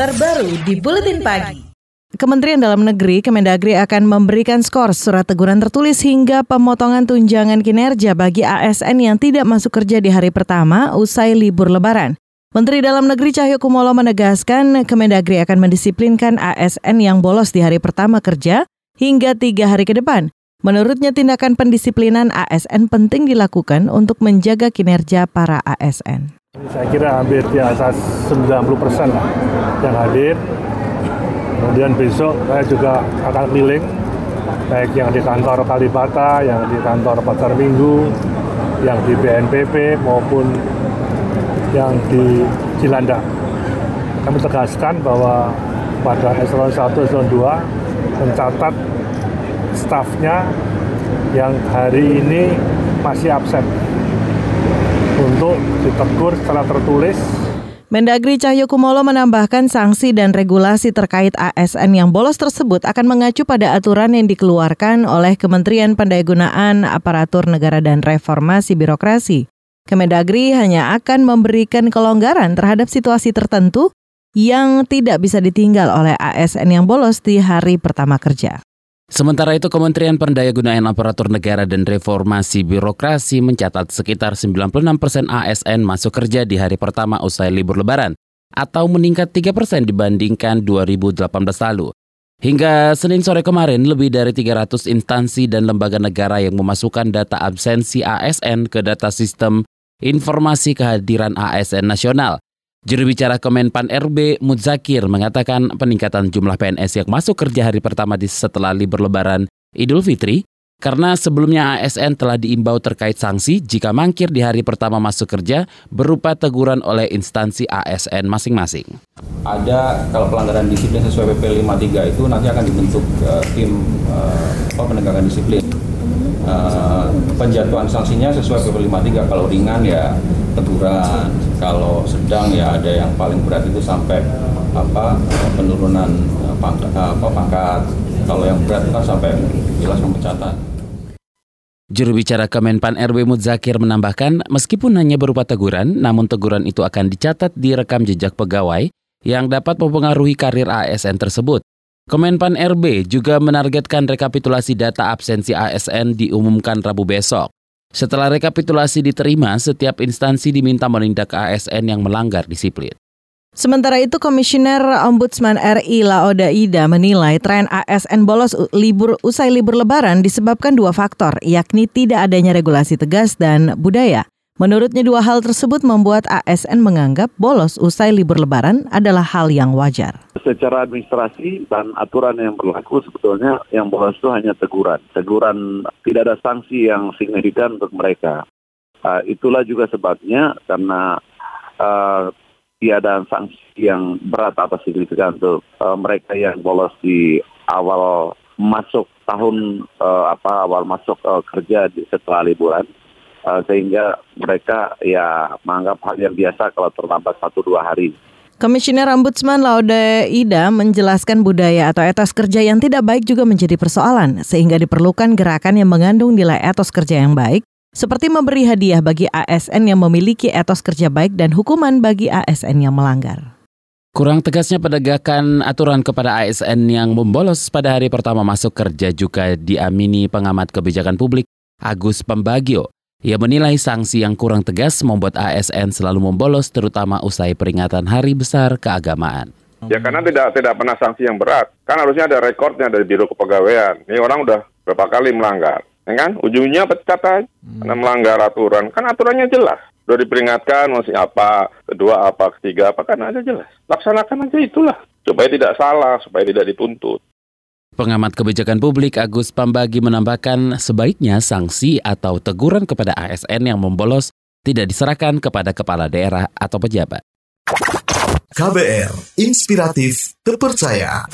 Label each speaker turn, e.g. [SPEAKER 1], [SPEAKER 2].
[SPEAKER 1] terbaru di Buletin Pagi.
[SPEAKER 2] Kementerian Dalam Negeri Kemendagri akan memberikan skor surat teguran tertulis hingga pemotongan tunjangan kinerja bagi ASN yang tidak masuk kerja di hari pertama usai libur lebaran. Menteri Dalam Negeri Cahyo Kumolo menegaskan Kemendagri akan mendisiplinkan ASN yang bolos di hari pertama kerja hingga tiga hari ke depan. Menurutnya tindakan pendisiplinan ASN penting dilakukan untuk menjaga kinerja para ASN.
[SPEAKER 3] Saya kira hampir di atas 90 persen yang hadir. Kemudian besok saya juga akan keliling, baik yang di kantor Kalibata, yang di kantor Pasar Minggu, yang di BNPB maupun yang di Cilanda. Kami tegaskan bahwa pada eselon 1, eselon 2 mencatat stafnya yang hari ini masih absen untuk ditegur secara tertulis
[SPEAKER 2] Mendagri Cahyo Kumolo menambahkan sanksi dan regulasi terkait ASN yang bolos tersebut akan mengacu pada aturan yang dikeluarkan oleh Kementerian Pendayagunaan Aparatur Negara dan Reformasi Birokrasi. Kemendagri hanya akan memberikan kelonggaran terhadap situasi tertentu yang tidak bisa ditinggal oleh ASN yang bolos di hari pertama kerja.
[SPEAKER 4] Sementara itu Kementerian Pendayagunaan Aparatur Negara dan Reformasi Birokrasi mencatat sekitar 96 persen ASN masuk kerja di hari pertama usai libur lebaran atau meningkat 3 persen dibandingkan 2018 lalu. Hingga Senin sore kemarin, lebih dari 300 instansi dan lembaga negara yang memasukkan data absensi ASN ke data sistem informasi kehadiran ASN nasional. Juru bicara Kemenpan RB Muzakir mengatakan peningkatan jumlah PNS yang masuk kerja hari pertama di setelah libur lebaran Idul Fitri karena sebelumnya ASN telah diimbau terkait sanksi jika mangkir di hari pertama masuk kerja berupa teguran oleh instansi ASN masing-masing.
[SPEAKER 5] Ada kalau pelanggaran disiplin sesuai PP 53 itu nanti akan dibentuk uh, tim uh, penegakan disiplin. Uh, penjatuhan sanksinya sesuai PP 53 kalau ringan ya teguran kalau sedang ya ada yang paling berat itu sampai apa penurunan pangkat, apa, pangkat kalau yang berat kan sampai jelas pemecatan.
[SPEAKER 4] Juru bicara Kemenpan RW Muzakir menambahkan, meskipun hanya berupa teguran, namun teguran itu akan dicatat di rekam jejak pegawai yang dapat mempengaruhi karir ASN tersebut. Kemenpan RB juga menargetkan rekapitulasi data absensi ASN diumumkan Rabu besok. Setelah rekapitulasi diterima, setiap instansi diminta menindak ASN yang melanggar disiplin.
[SPEAKER 2] Sementara itu, Komisioner Ombudsman RI Laoda Ida menilai tren ASN bolos libur usai libur lebaran disebabkan dua faktor, yakni tidak adanya regulasi tegas dan budaya. Menurutnya dua hal tersebut membuat ASN menganggap bolos usai libur lebaran adalah hal yang wajar.
[SPEAKER 6] Secara administrasi dan aturan yang berlaku sebetulnya yang bolos itu hanya teguran. Teguran tidak ada sanksi yang signifikan untuk mereka. Uh, itulah juga sebabnya karena uh, tiada sanksi yang berat atau signifikan untuk uh, mereka yang bolos di awal masuk tahun uh, apa awal masuk uh, kerja di, setelah liburan uh, sehingga mereka ya menganggap hal yang biasa kalau terlambat satu dua hari.
[SPEAKER 2] Komisioner Ombudsman Laude Ida menjelaskan budaya atau etos kerja yang tidak baik juga menjadi persoalan, sehingga diperlukan gerakan yang mengandung nilai etos kerja yang baik, seperti memberi hadiah bagi ASN yang memiliki etos kerja baik dan hukuman bagi ASN yang melanggar.
[SPEAKER 4] Kurang tegasnya penegakan aturan kepada ASN yang membolos pada hari pertama masuk kerja juga diamini pengamat kebijakan publik Agus Pembagio. Ia menilai sanksi yang kurang tegas membuat ASN selalu membolos terutama usai peringatan Hari Besar Keagamaan.
[SPEAKER 7] Ya karena tidak tidak pernah sanksi yang berat. Kan harusnya ada rekornya dari Biro Kepegawaian. Ini orang udah berapa kali melanggar. Ya kan? Ujungnya pecat aja. Hmm. Karena melanggar aturan. Kan aturannya jelas. Udah diperingatkan masih apa, kedua apa, ketiga apa, kan aja jelas. Laksanakan aja itulah. Supaya tidak salah, supaya tidak dituntut.
[SPEAKER 4] Pengamat kebijakan publik Agus Pambagi menambahkan sebaiknya sanksi atau teguran kepada ASN yang membolos tidak diserahkan kepada kepala daerah atau pejabat.
[SPEAKER 8] KBR, inspiratif, terpercaya.